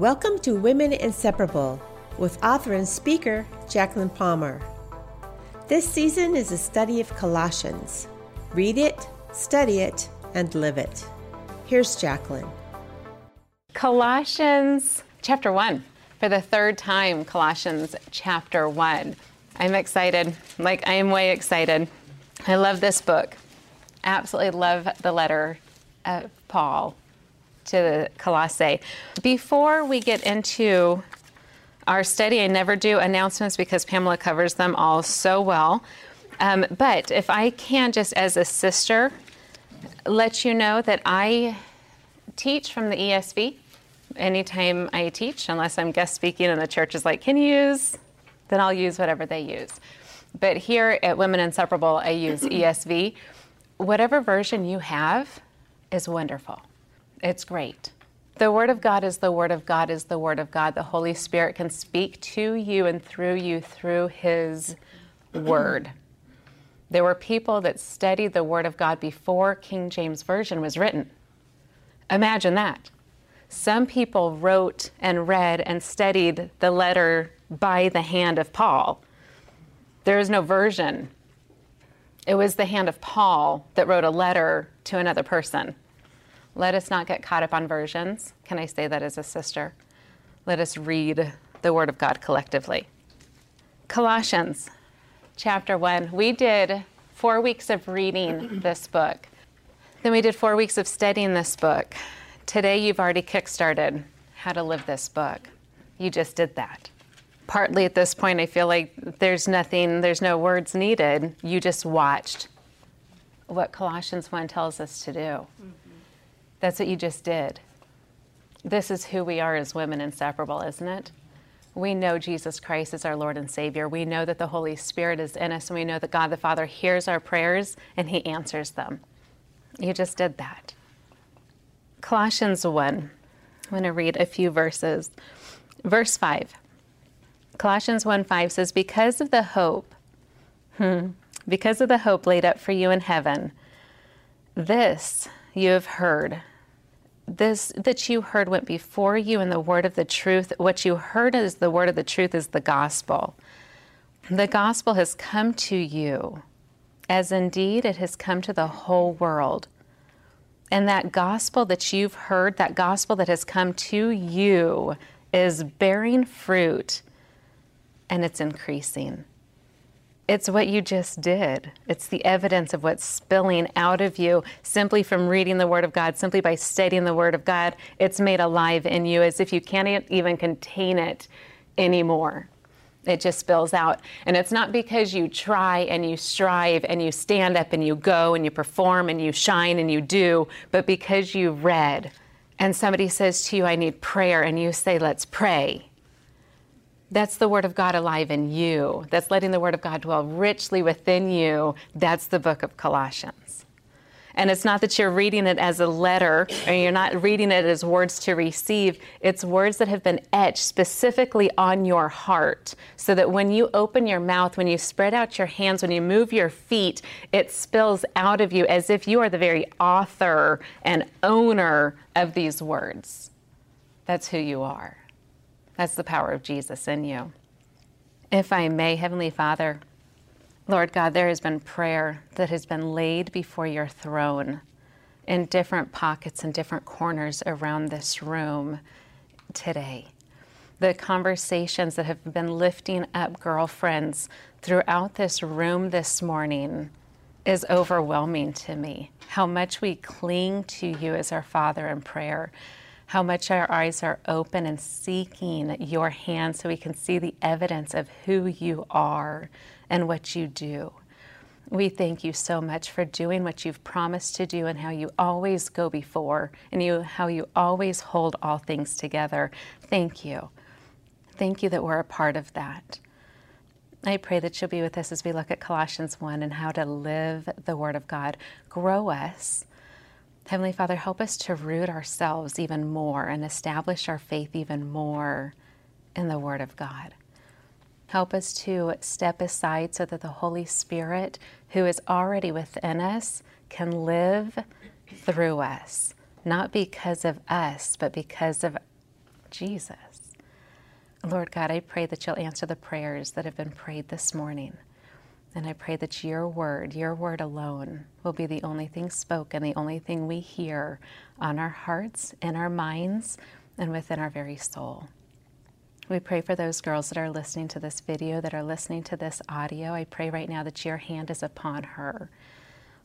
Welcome to Women Inseparable with author and speaker Jacqueline Palmer. This season is a study of Colossians. Read it, study it, and live it. Here's Jacqueline. Colossians chapter 1. For the third time, Colossians chapter 1. I'm excited. Like, I am way excited. I love this book. Absolutely love the letter of Paul to the Colossae. Before we get into our study, I never do announcements because Pamela covers them all so well. Um, but if I can, just as a sister, let you know that I teach from the ESV anytime I teach, unless I'm guest speaking and the church is like, can you use? Then I'll use whatever they use. But here at Women Inseparable, I use ESV. Whatever version you have is wonderful. It's great. The Word of God is the Word of God is the Word of God. The Holy Spirit can speak to you and through you through His Word. There were people that studied the Word of God before King James Version was written. Imagine that. Some people wrote and read and studied the letter by the hand of Paul. There is no version. It was the hand of Paul that wrote a letter to another person. Let us not get caught up on versions. Can I say that as a sister? Let us read the Word of God collectively. Colossians chapter 1. We did four weeks of reading this book. Then we did four weeks of studying this book. Today, you've already kickstarted how to live this book. You just did that. Partly at this point, I feel like there's nothing, there's no words needed. You just watched what Colossians 1 tells us to do. Mm-hmm. That's what you just did. This is who we are as women inseparable, isn't it? We know Jesus Christ is our Lord and Savior. We know that the Holy Spirit is in us, and we know that God the Father hears our prayers and He answers them. You just did that. Colossians 1. I'm going to read a few verses. Verse 5. Colossians 1 5 says, Because of the hope, hmm, because of the hope laid up for you in heaven, this you have heard. This that you heard went before you in the word of the truth. What you heard is the word of the truth is the gospel. The gospel has come to you, as indeed it has come to the whole world. And that gospel that you've heard, that gospel that has come to you, is bearing fruit and it's increasing. It's what you just did. It's the evidence of what's spilling out of you simply from reading the Word of God, simply by studying the Word of God. It's made alive in you as if you can't even contain it anymore. It just spills out. And it's not because you try and you strive and you stand up and you go and you perform and you shine and you do, but because you read and somebody says to you, I need prayer, and you say, Let's pray. That's the Word of God alive in you. That's letting the Word of God dwell richly within you. That's the book of Colossians. And it's not that you're reading it as a letter or you're not reading it as words to receive. It's words that have been etched specifically on your heart so that when you open your mouth, when you spread out your hands, when you move your feet, it spills out of you as if you are the very author and owner of these words. That's who you are. That's the power of Jesus in you. If I may, Heavenly Father, Lord God, there has been prayer that has been laid before your throne in different pockets and different corners around this room today. The conversations that have been lifting up girlfriends throughout this room this morning is overwhelming to me. How much we cling to you as our Father in prayer, how much our eyes are open and seeking your hand so we can see the evidence of who you are and what you do. We thank you so much for doing what you've promised to do and how you always go before and you, how you always hold all things together. Thank you. Thank you that we're a part of that. I pray that you'll be with us as we look at Colossians 1 and how to live the Word of God. Grow us. Heavenly Father, help us to root ourselves even more and establish our faith even more in the Word of God. Help us to step aside so that the Holy Spirit, who is already within us, can live through us, not because of us, but because of Jesus. Lord God, I pray that you'll answer the prayers that have been prayed this morning. And I pray that your word, your word alone, will be the only thing spoken, the only thing we hear on our hearts, in our minds, and within our very soul. We pray for those girls that are listening to this video, that are listening to this audio. I pray right now that your hand is upon her.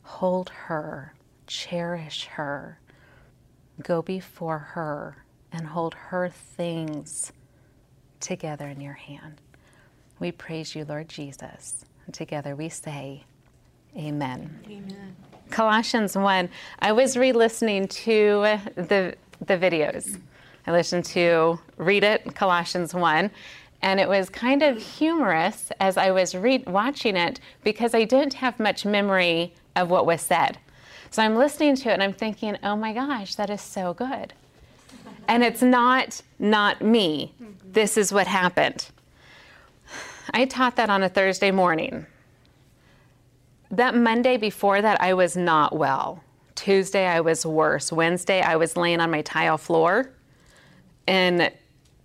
Hold her, cherish her, go before her, and hold her things together in your hand. We praise you, Lord Jesus. And together we say, Amen. Amen. Colossians 1. I was re listening to the, the videos. I listened to Read It, Colossians 1, and it was kind of humorous as I was re- watching it because I didn't have much memory of what was said. So I'm listening to it and I'm thinking, oh my gosh, that is so good. And it's not not me. Mm-hmm. This is what happened. I taught that on a Thursday morning. That Monday before that, I was not well. Tuesday, I was worse. Wednesday, I was laying on my tile floor in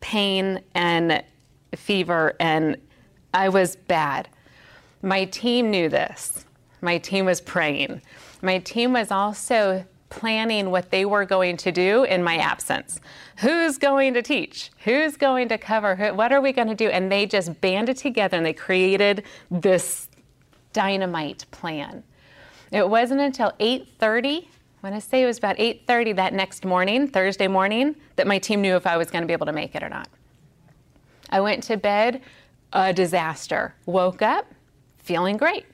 pain and fever, and I was bad. My team knew this. My team was praying. My team was also planning what they were going to do in my absence. Who's going to teach? Who's going to cover? what are we going to do? And they just banded together and they created this dynamite plan. It wasn't until 8:30, when I say it was about 8:30 that next morning, Thursday morning, that my team knew if I was going to be able to make it or not. I went to bed a disaster. Woke up feeling great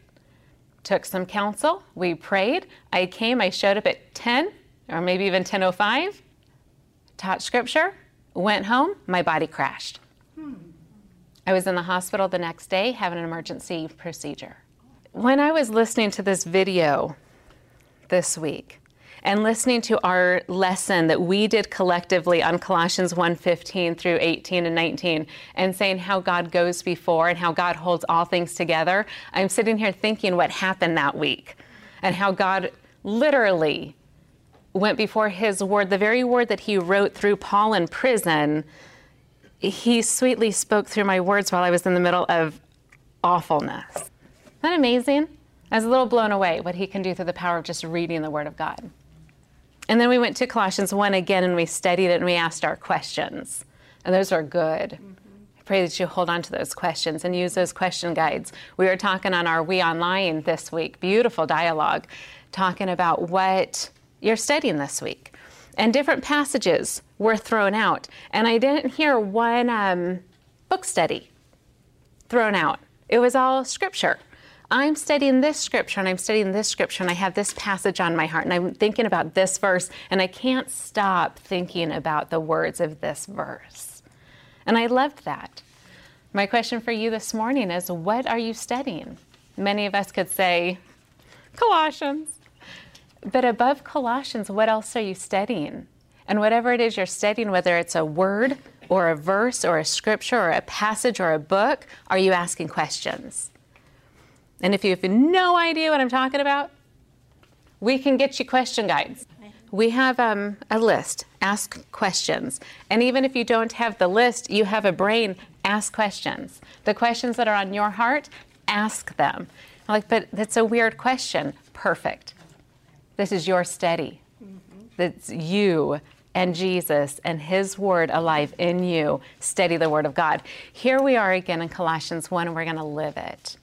took some counsel, we prayed. I came, I showed up at 10 or maybe even 10:05, taught scripture, went home, my body crashed. I was in the hospital the next day having an emergency procedure. When I was listening to this video this week, and listening to our lesson that we did collectively on Colossians 1:15 through 18 and 19 and saying how God goes before and how God holds all things together, I'm sitting here thinking what happened that week and how God literally went before his word, the very word that he wrote through Paul in prison. He sweetly spoke through my words while I was in the middle of awfulness. Isn't that amazing? I was a little blown away what he can do through the power of just reading the Word of God. And then we went to Colossians 1 again and we studied it and we asked our questions. And those are good. Mm-hmm. I pray that you hold on to those questions and use those question guides. We were talking on our We Online this week, beautiful dialogue, talking about what you're studying this week. And different passages were thrown out. And I didn't hear one um, book study thrown out, it was all scripture. I'm studying this scripture and I'm studying this scripture and I have this passage on my heart and I'm thinking about this verse and I can't stop thinking about the words of this verse. And I loved that. My question for you this morning is what are you studying? Many of us could say Colossians. But above Colossians, what else are you studying? And whatever it is you're studying, whether it's a word or a verse or a scripture or a passage or a book, are you asking questions? And if you have no idea what I'm talking about, we can get you question guides. We have um, a list. Ask questions. And even if you don't have the list, you have a brain. Ask questions. The questions that are on your heart, ask them. Like, but that's a weird question. Perfect. This is your study. That's you and Jesus and His Word alive in you. Study the Word of God. Here we are again in Colossians 1, and we're going to live it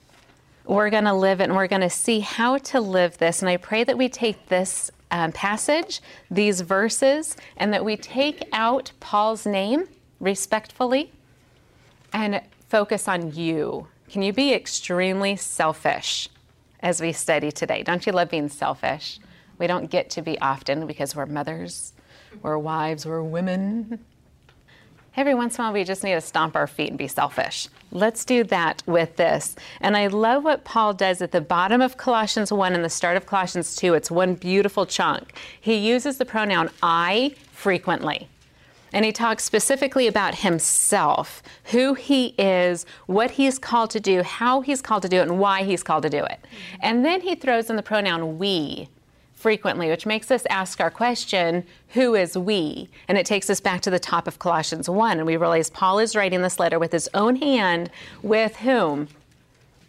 we're going to live it and we're going to see how to live this. And I pray that we take this um, passage, these verses, and that we take out Paul's name respectfully and focus on you. Can you be extremely selfish as we study today? Don't you love being selfish? We don't get to be often because we're mothers, we're wives, we're women. Every once in a while, we just need to stomp our feet and be selfish. Let's do that with this. And I love what Paul does at the bottom of Colossians 1 and the start of Colossians 2. It's one beautiful chunk. He uses the pronoun I frequently. And he talks specifically about himself, who he is, what he's called to do, how he's called to do it, and why he's called to do it. And then he throws in the pronoun we frequently, which makes us ask our question, who is we? And it takes us back to the top of Colossians 1. And we realize Paul is writing this letter with his own hand with whom?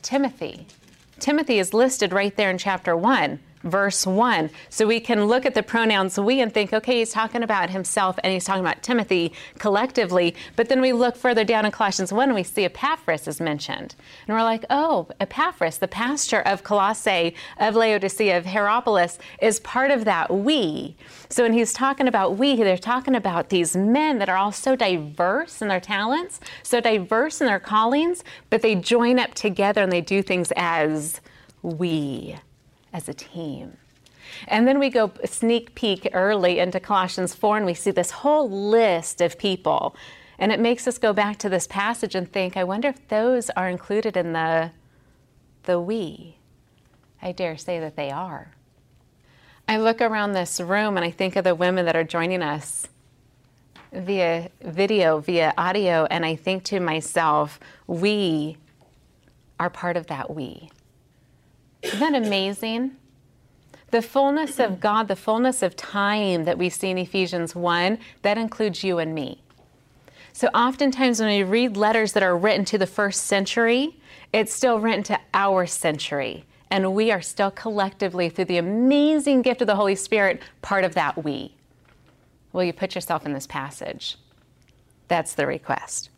Timothy. Timothy is listed right there in chapter 1 verse 1. So we can look at the pronouns we and think, okay, he's talking about himself and he's talking about Timothy collectively. But then we look further down in Colossians 1 and we see Epaphras is mentioned. And we're like, oh, Epaphras, the pastor of Colossae, of Laodicea, of Hierapolis, is part of that we. So when he's talking about we, they're talking about these men that are all so diverse in their talents, so diverse in their callings, but they join up together and they do things as we as a team. And then we go sneak peek early into Colossians 4 and we see this whole list of people. And it makes us go back to this passage and think, I wonder if those are included in the, the we. I dare say that they are. I look around this room and I think of the women that are joining us via video, via audio, and I think to myself, we are part of that we. Isn't that amazing? The fullness of God, the fullness of time that we see in Ephesians 1, that includes you and me. So oftentimes when we read letters that are written to the first century, it's still written to our century. And we are still collectively, through the amazing gift of the Holy Spirit, part of that we. Will you put yourself in this passage? That's the request.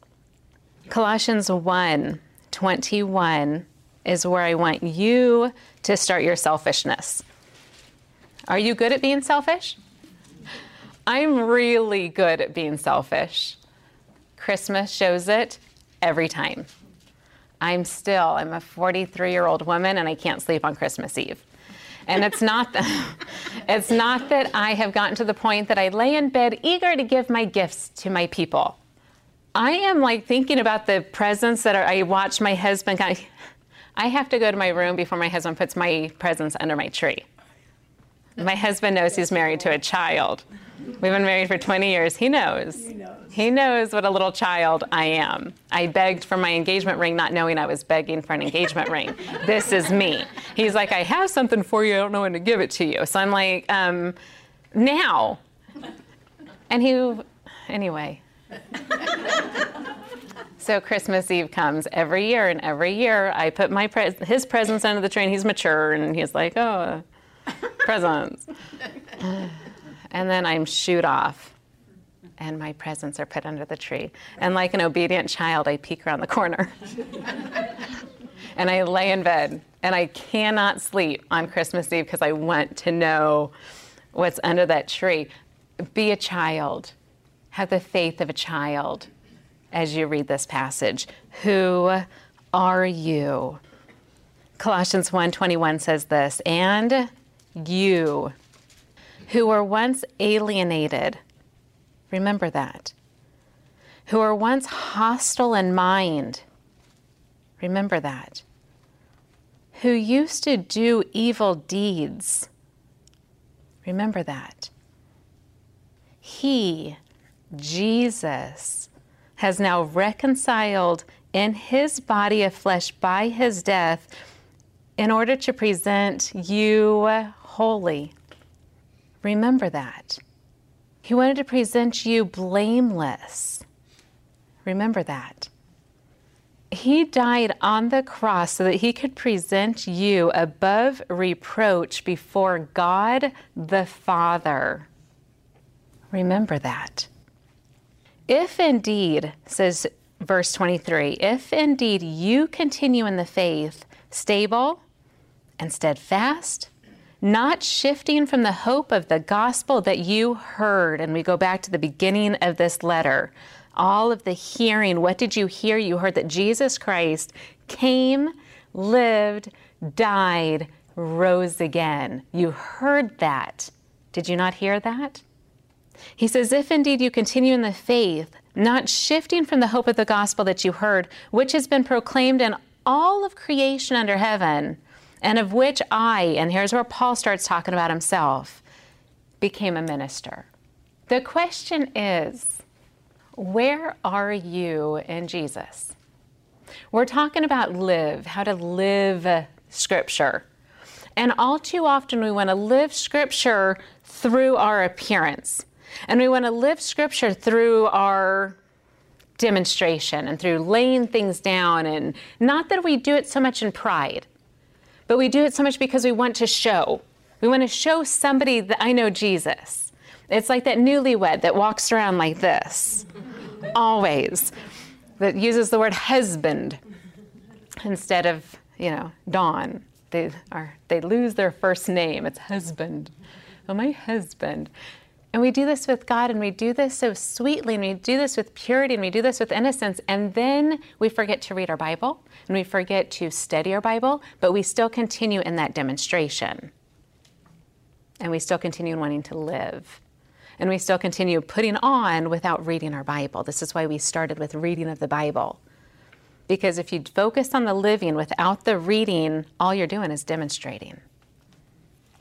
Colossians 1 21 is where I want you to start your selfishness. Are you good at being selfish? I'm really good at being selfish. Christmas shows it every time. I'm still, I'm a 43 year old woman and I can't sleep on Christmas Eve. And it's not that, it's not that I have gotten to the point that I lay in bed eager to give my gifts to my people. I am like thinking about the presents that are, I watch my husband kind of, I have to go to my room before my husband puts my presents under my tree. My husband knows he's married to a child. We've been married for 20 years. He knows. He knows. He knows what a little child I am. I begged for my engagement ring, not knowing I was begging for an engagement ring. This is me. He's like, I have something for you. I don't know when to give it to you. So I'm like, um, now. And he, anyway. So Christmas Eve comes every year, and every year I put my pre- his presents under the tree. And he's mature, and he's like, "Oh, presents." and then I'm shoot off, and my presents are put under the tree. And like an obedient child, I peek around the corner, and I lay in bed, and I cannot sleep on Christmas Eve because I want to know what's under that tree. Be a child. Have the faith of a child as you read this passage. Who are you? Colossians 1:21 says this, and you who were once alienated, remember that. Who were once hostile in mind, remember that. Who used to do evil deeds, remember that. He, Jesus, has now reconciled in his body of flesh by his death in order to present you holy. Remember that. He wanted to present you blameless. Remember that. He died on the cross so that he could present you above reproach before God the Father. Remember that. If indeed, says verse 23, if indeed you continue in the faith, stable and steadfast, not shifting from the hope of the gospel that you heard. And we go back to the beginning of this letter. All of the hearing. What did you hear? You heard that Jesus Christ came, lived, died, rose again. You heard that. Did you not hear that? He says, If indeed you continue in the faith, not shifting from the hope of the gospel that you heard, which has been proclaimed in all of creation under heaven, and of which I, and here's where Paul starts talking about himself, became a minister. The question is, where are you in Jesus? We're talking about live, how to live Scripture. And all too often, we want to live Scripture through our appearance. And we want to live Scripture through our demonstration and through laying things down. And not that we do it so much in pride, but we do it so much because we want to show. We want to show somebody that I know Jesus. It's like that newlywed that walks around like this, always, that uses the word husband instead of, you know, Dawn. They, are, they lose their first name. It's husband. Oh, my husband. And we do this with God and we do this so sweetly and we do this with purity and we do this with innocence. And then we forget to read our Bible and we forget to study our Bible, but we still continue in that demonstration. And we still continue in wanting to live. And we still continue putting on without reading our Bible. This is why we started with reading of the Bible. Because if you focus on the living without the reading, all you're doing is demonstrating.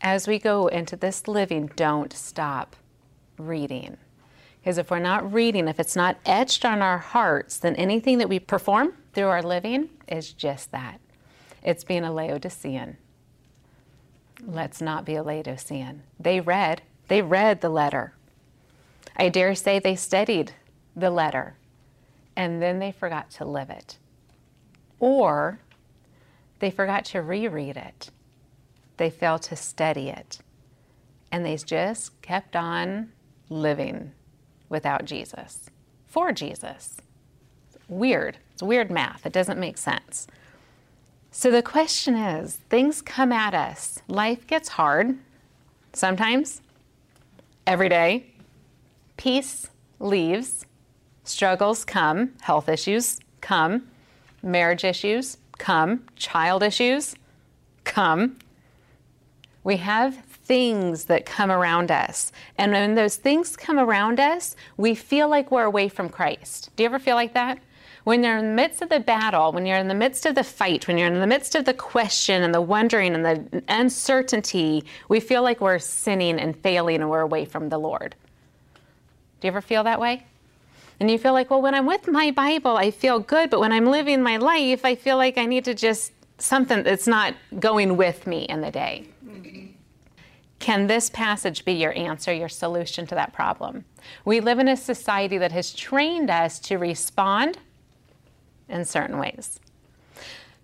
As we go into this living, don't stop reading. Because if we're not reading, if it's not etched on our hearts, then anything that we perform through our living is just that. It's being a Laodicean. Let's not be a Laodicean. They read, they read the letter. I dare say they studied the letter and then they forgot to live it. Or they forgot to reread it. They failed to study it. And they just kept on living without Jesus, for Jesus. weird. It's weird math. It doesn't make sense. So the question is things come at us. Life gets hard sometimes, every day. Peace leaves. Struggles come. Health issues come. Marriage issues come. Child issues come. We have things that come around us. And when those things come around us, we feel like we're away from Christ. Do you ever feel like that? When you're in the midst of the battle, when you're in the midst of the fight, when you're in the midst of the question and the wondering and the uncertainty, we feel like we're sinning and failing and we're away from the Lord. Do you ever feel that way? And you feel like, well, when I'm with my Bible, I feel good, but when I'm living my life, I feel like I need to just something that's not going with me in the day. Can this passage be your answer, your solution to that problem? We live in a society that has trained us to respond in certain ways.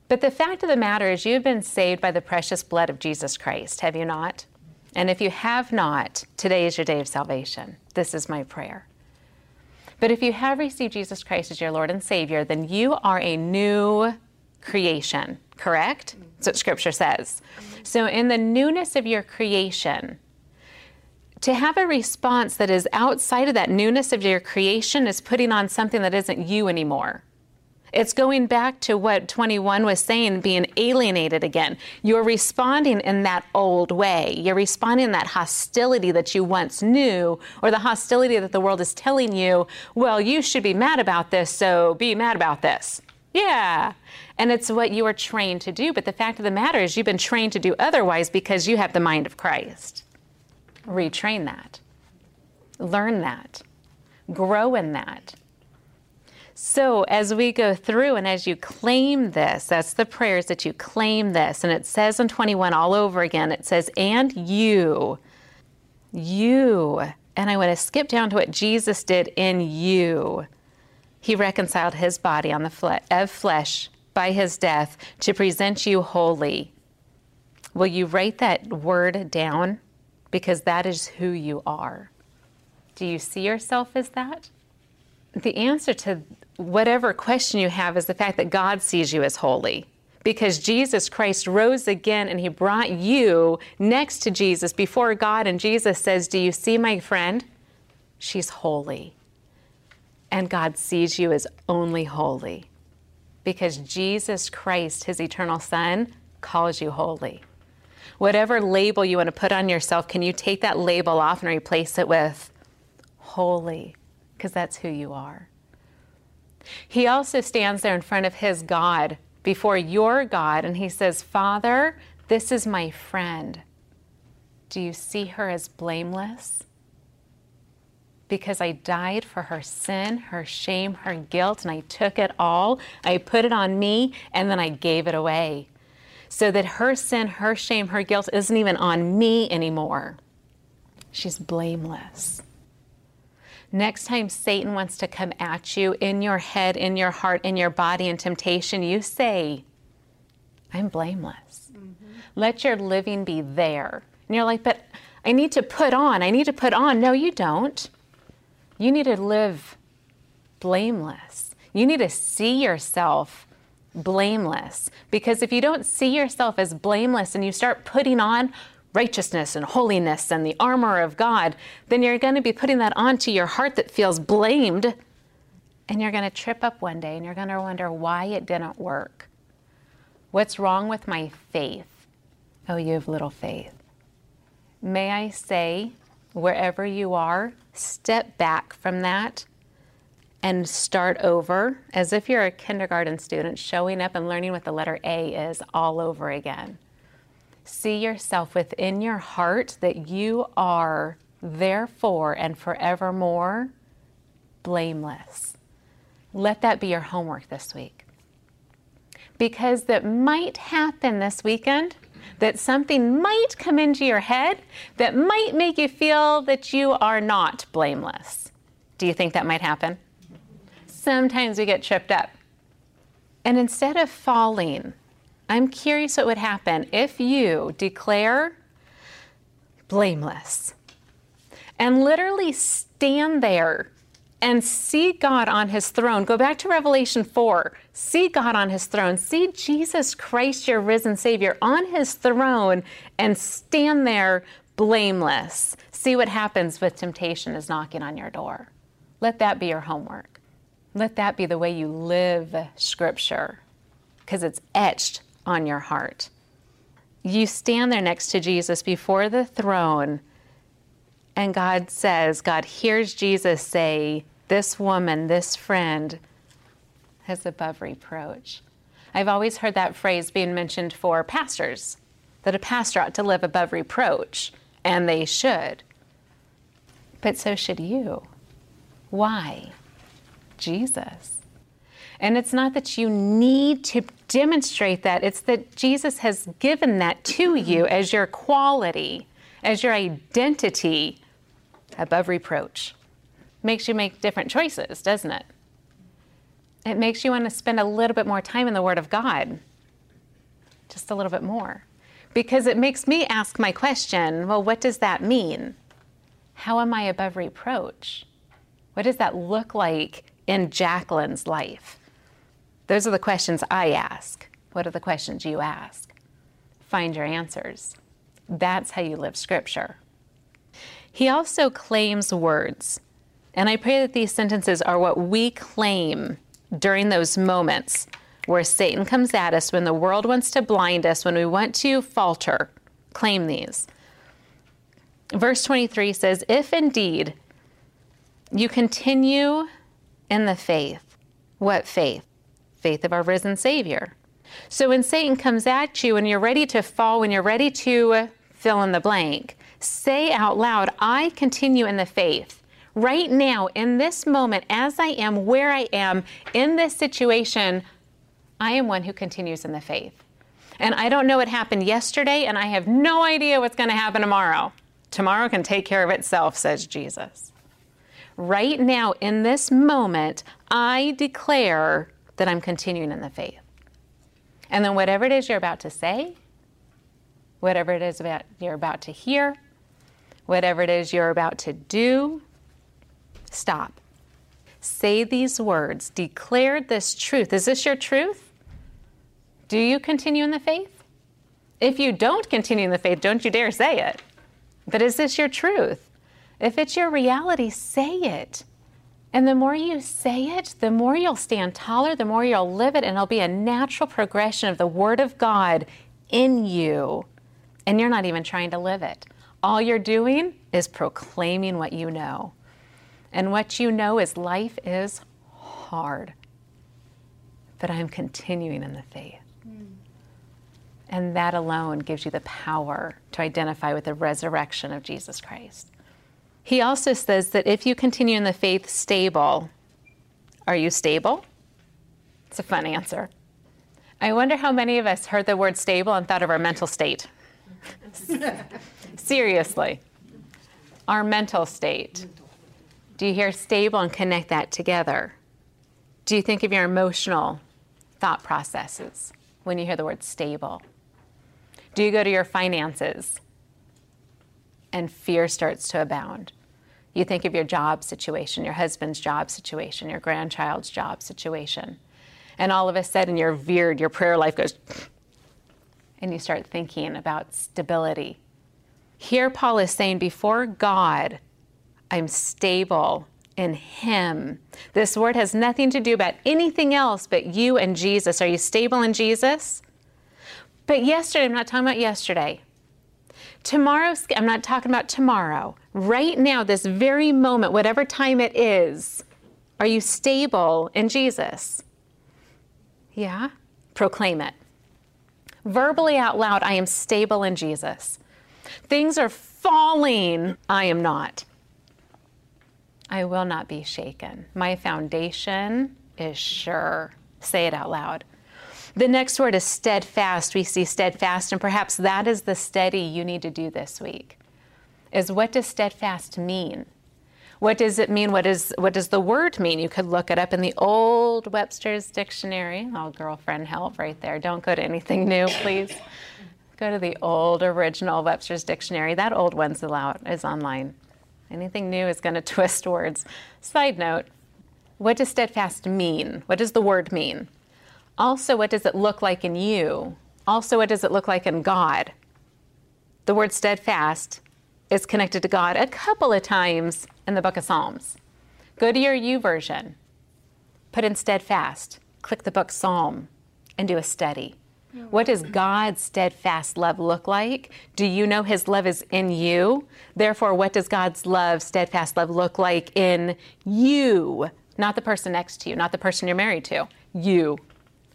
But the fact of the matter is, you've been saved by the precious blood of Jesus Christ, have you not? And if you have not, today is your day of salvation. This is my prayer. But if you have received Jesus Christ as your Lord and Savior, then you are a new creation, correct? That's what Scripture says. So, in the newness of your creation, to have a response that is outside of that newness of your creation is putting on something that isn't you anymore. It's going back to what 21 was saying, being alienated again. You're responding in that old way. You're responding in that hostility that you once knew, or the hostility that the world is telling you, well, you should be mad about this, so be mad about this. Yeah. And it's what you are trained to do. But the fact of the matter is, you've been trained to do otherwise because you have the mind of Christ. Retrain that, learn that, grow in that. So, as we go through and as you claim this, that's the prayers that you claim this. And it says in 21 all over again, it says, and you, you. And I want to skip down to what Jesus did in you. He reconciled his body on the fle- of flesh by his death to present you holy. Will you write that word down? Because that is who you are. Do you see yourself as that? The answer to whatever question you have is the fact that God sees you as holy. Because Jesus Christ rose again and he brought you next to Jesus before God, and Jesus says, Do you see my friend? She's holy. And God sees you as only holy because Jesus Christ, his eternal Son, calls you holy. Whatever label you want to put on yourself, can you take that label off and replace it with holy? Because that's who you are. He also stands there in front of his God, before your God, and he says, Father, this is my friend. Do you see her as blameless? Because I died for her sin, her shame, her guilt, and I took it all. I put it on me, and then I gave it away. so that her sin, her shame, her guilt isn't even on me anymore. She's blameless. Next time Satan wants to come at you in your head, in your heart, in your body, in temptation, you say, I'm blameless. Mm-hmm. Let your living be there. And you're like, but I need to put on, I need to put on. No, you don't. You need to live blameless. You need to see yourself blameless. Because if you don't see yourself as blameless and you start putting on righteousness and holiness and the armor of God, then you're going to be putting that onto your heart that feels blamed. And you're going to trip up one day and you're going to wonder why it didn't work. What's wrong with my faith? Oh, you have little faith. May I say, wherever you are, step back from that and start over as if you're a kindergarten student showing up and learning what the letter A is all over again. See yourself within your heart that you are therefore and forevermore blameless. Let that be your homework this week. Because that might happen this weekend, that something might come into your head that might make you feel that you are not blameless. Do you think that might happen? Sometimes we get tripped up. And instead of falling, I'm curious what would happen if you declare blameless and literally stand there and see God on his throne. Go back to Revelation 4. See God on his throne. See Jesus Christ, your risen Savior, on his throne and stand there blameless. See what happens with temptation is knocking on your door. Let that be your homework. Let that be the way you live Scripture because it's etched on your heart. You stand there next to Jesus before the throne, and God says, God hears Jesus say, This woman, this friend, is above reproach. I've always heard that phrase being mentioned for pastors, that a pastor ought to live above reproach, and they should. But so should you. Why? Jesus. And it's not that you need to demonstrate that, it's that Jesus has given that to you as your quality, as your identity above reproach. Makes you make different choices, doesn't it? It makes you want to spend a little bit more time in the Word of God. Just a little bit more. Because it makes me ask my question well, what does that mean? How am I above reproach? What does that look like in Jacqueline's life? Those are the questions I ask. What are the questions you ask? Find your answers. That's how you live Scripture. He also claims words. And I pray that these sentences are what we claim during those moments where Satan comes at us, when the world wants to blind us, when we want to falter. Claim these. Verse 23 says, If indeed you continue in the faith. What faith? Faith of our risen Savior. So when Satan comes at you and you're ready to fall, when you're ready to fill in the blank, say out loud, I continue in the faith. Right now, in this moment, as I am, where I am, in this situation, I am one who continues in the faith. And I don't know what happened yesterday, and I have no idea what's going to happen tomorrow. Tomorrow can take care of itself, says Jesus right now in this moment, I declare that I'm continuing in the faith. And then whatever it is you're about to say, whatever it is about you're about to hear, whatever it is you're about to do, stop. Say these words, declare this truth. Is this your truth? Do you continue in the faith? If you don't continue in the faith, don't you dare say it. But is this your truth? If it's your reality, say it. And the more you say it, the more you'll stand taller, the more you'll live it, and it'll be a natural progression of the Word of God in you. And you're not even trying to live it. All you're doing is proclaiming what you know. And what you know is life is hard. But I'm continuing in the faith. Mm. And that alone gives you the power to identify with the resurrection of Jesus Christ. He also says that if you continue in the faith stable, are you stable? It's a fun answer. I wonder how many of us heard the word stable and thought of our mental state. Seriously, our mental state. Do you hear stable and connect that together? Do you think of your emotional thought processes when you hear the word stable? Do you go to your finances and fear starts to abound? You think of your job situation, your husband's job situation, your grandchild's job situation, and all of a sudden you're veered, your prayer life goes, and you start thinking about stability. Here, Paul is saying, before God, I'm stable in Him. This word has nothing to do about anything else but you and Jesus. Are you stable in Jesus? But yesterday, I'm not talking about yesterday. Tomorrow, I'm not talking about tomorrow. Right now, this very moment, whatever time it is, are you stable in Jesus? Yeah? Proclaim it. Verbally out loud, I am stable in Jesus. Things are falling, I am not. I will not be shaken. My foundation is sure. Say it out loud. The next word is steadfast. We see steadfast, and perhaps that is the steady you need to do this week. Is what does steadfast mean? What does it mean? What, is, what does the word mean? You could look it up in the old Webster's Dictionary. Oh, girlfriend help right there. Don't go to anything new, please. go to the old original Webster's Dictionary. That old one's allowed, is online. Anything new is going to twist words. Side note what does steadfast mean? What does the word mean? Also, what does it look like in you? Also, what does it look like in God? The word steadfast is connected to God a couple of times in the book of Psalms. Go to your YouVersion, put in steadfast, click the book Psalm, and do a study. What does God's steadfast love look like? Do you know His love is in you? Therefore, what does God's love, steadfast love, look like in you? Not the person next to you, not the person you're married to. You.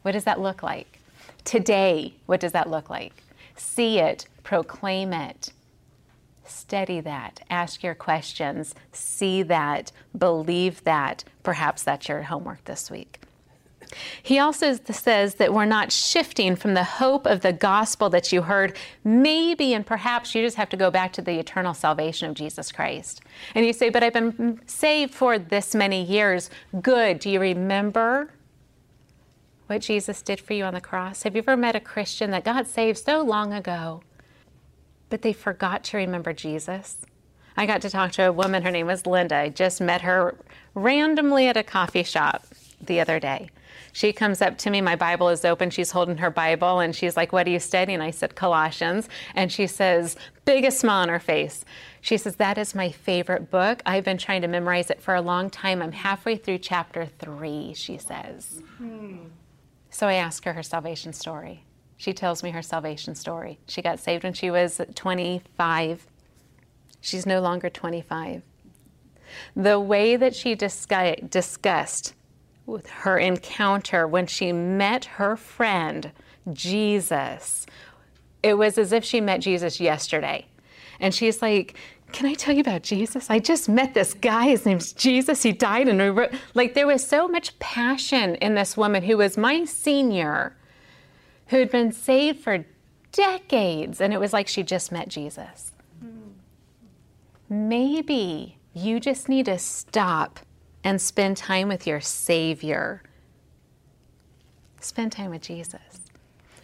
What does that look like? Today, what does that look like? See it, proclaim it, study that, ask your questions, see that, believe that. Perhaps that's your homework this week. He also says that we're not shifting from the hope of the gospel that you heard. Maybe and perhaps you just have to go back to the eternal salvation of Jesus Christ. And you say, But I've been saved for this many years. Good. Do you remember what Jesus did for you on the cross? Have you ever met a Christian that God saved so long ago, but they forgot to remember Jesus? I got to talk to a woman, her name was Linda. I just met her randomly at a coffee shop the other day. She comes up to me, my Bible is open, she's holding her Bible, and she's like, What are you studying? I said, Colossians. And she says, biggest smile on her face. She says, That is my favorite book. I've been trying to memorize it for a long time. I'm halfway through chapter three, she says. So I ask her her salvation story. She tells me her salvation story. She got saved when she was 25. She's no longer 25. The way that she discussed with her encounter when she met her friend, Jesus. It was as if she met Jesus yesterday. And she's like, Can I tell you about Jesus? I just met this guy. His name's Jesus. He died and wrote. Like, there was so much passion in this woman who was my senior, who had been saved for decades. And it was like she just met Jesus. Hmm. Maybe you just need to stop and spend time with your Savior. Spend time with Jesus.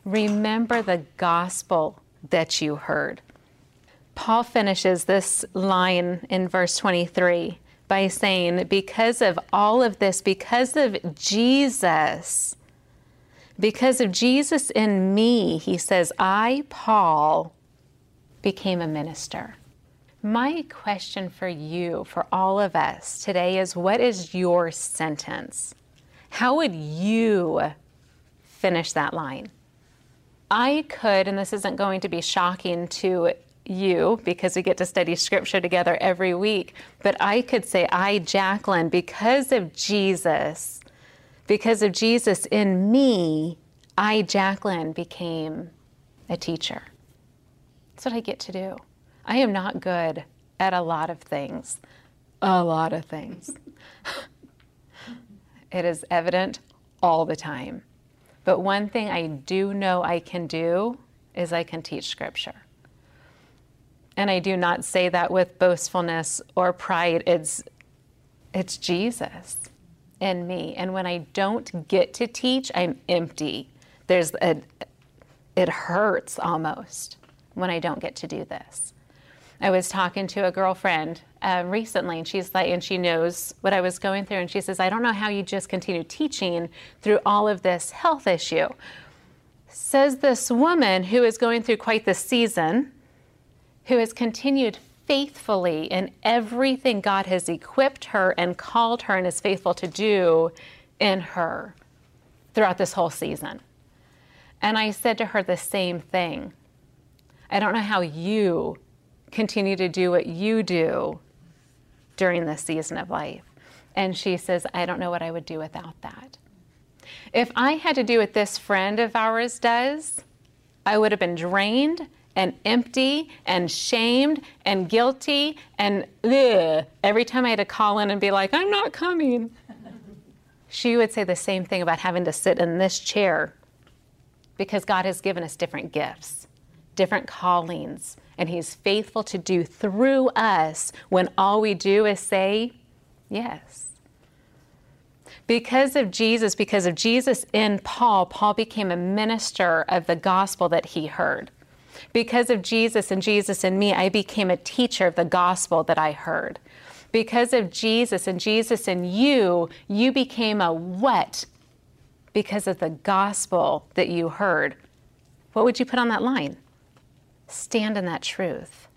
Remember the gospel that you heard. Paul finishes this line in verse 23 by saying, Because of all of this, because of Jesus, because of Jesus in me, he says, I, Paul, became a minister. My question for you, for all of us today is what is your sentence? How would you finish that line? I could, and this isn't going to be shocking to you because we get to study scripture together every week, but I could say, I, Jacqueline, because of Jesus, because of Jesus in me, I, Jacqueline, became a teacher. That's what I get to do. I am not good at a lot of things. A lot of things. it is evident all the time. But one thing I do know I can do is I can teach scripture. And I do not say that with boastfulness or pride. It's it's Jesus in me. And when I don't get to teach, I'm empty. There's a it hurts almost when I don't get to do this. I was talking to a girlfriend uh, recently, and she's like, and she knows what I was going through, and she says, I don't know how you just continue teaching through all of this health issue. Says this woman who is going through quite the season, who has continued faithfully in everything God has equipped her and called her and is faithful to do in her throughout this whole season. And I said to her the same thing. I don't know how you continue to do what you do during this season of life. And she says, I don't know what I would do without that. If I had to do what this friend of ours does, I would have been drained and empty and shamed and guilty and ugh, every time I had to call in and be like, I'm not coming. she would say the same thing about having to sit in this chair because God has given us different gifts, different callings, and He's faithful to do through us when all we do is say yes. Because of Jesus, because of Jesus in Paul, Paul became a minister of the gospel that he heard. Because of Jesus and Jesus in me, I became a teacher of the gospel that I heard. Because of Jesus and Jesus in you, you became a what because of the gospel that you heard, what would you put on that line? Stand in that truth.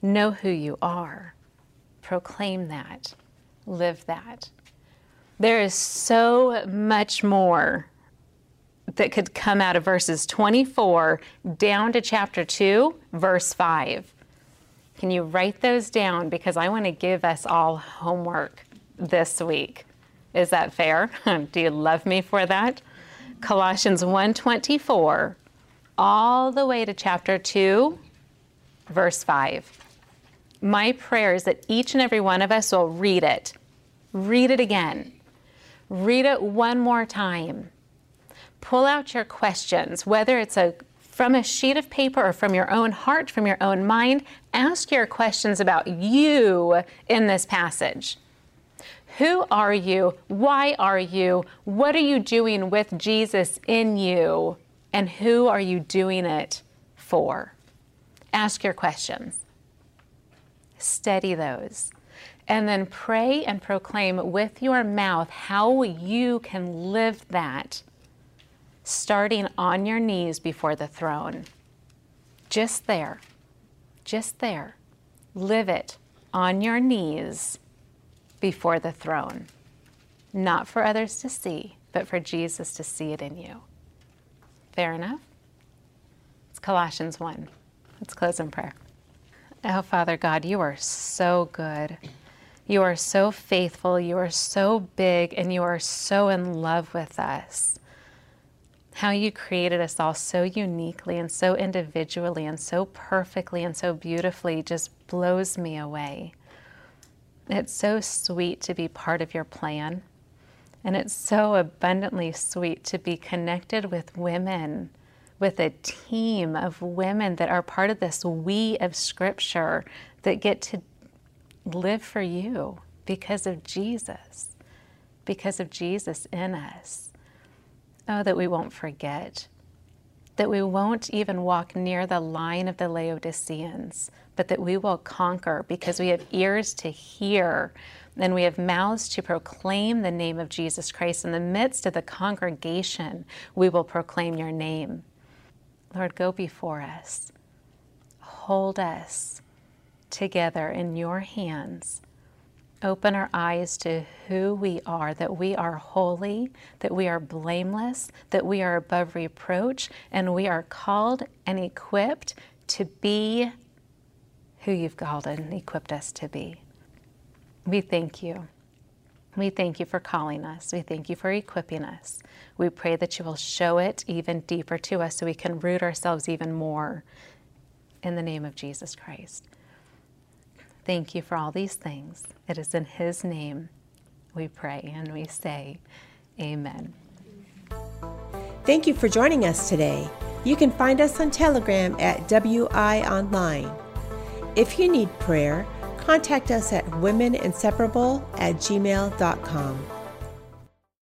Know who you are. Proclaim that. Live that. There is so much more that could come out of verses 24 down to chapter 2, verse 5. Can you write those down? Because I want to give us all homework this week. Is that fair? Do you love me for that? Colossians 1:24 all the way to chapter 2 verse 5. My prayer is that each and every one of us will read it. Read it again. Read it one more time. Pull out your questions, whether it's a from a sheet of paper or from your own heart, from your own mind, ask your questions about you in this passage. Who are you? Why are you? What are you doing with Jesus in you? And who are you doing it for? Ask your questions. Steady those. And then pray and proclaim with your mouth how you can live that, starting on your knees before the throne. Just there. Just there. Live it on your knees before the throne, not for others to see, but for Jesus to see it in you. Fair enough? It's Colossians 1. Let's close in prayer. Oh, Father God, you are so good. You are so faithful. You are so big, and you are so in love with us. How you created us all so uniquely and so individually and so perfectly and so beautifully just blows me away. It's so sweet to be part of your plan. And it's so abundantly sweet to be connected with women, with a team of women that are part of this we of Scripture that get to live for you because of Jesus, because of Jesus in us. Oh, that we won't forget, that we won't even walk near the line of the Laodiceans, but that we will conquer because we have ears to hear and we have mouths to proclaim the name of Jesus Christ. In the midst of the congregation, we will proclaim your name. Lord, go before us. Hold us together in your hands. Open our eyes to who we are, that we are holy, that we are blameless, that we are above reproach, and we are called and equipped to be who you've called and equipped us to be. We thank you. We thank you for calling us. We thank you for equipping us. We pray that you will show it even deeper to us so we can root ourselves even more in the name of Jesus Christ. Thank you for all these things. It is in His name we pray and we say, Amen. Thank you for joining us today. You can find us on Telegram at WI Online. If you need prayer, contact us at womeninseparable at gmail.com.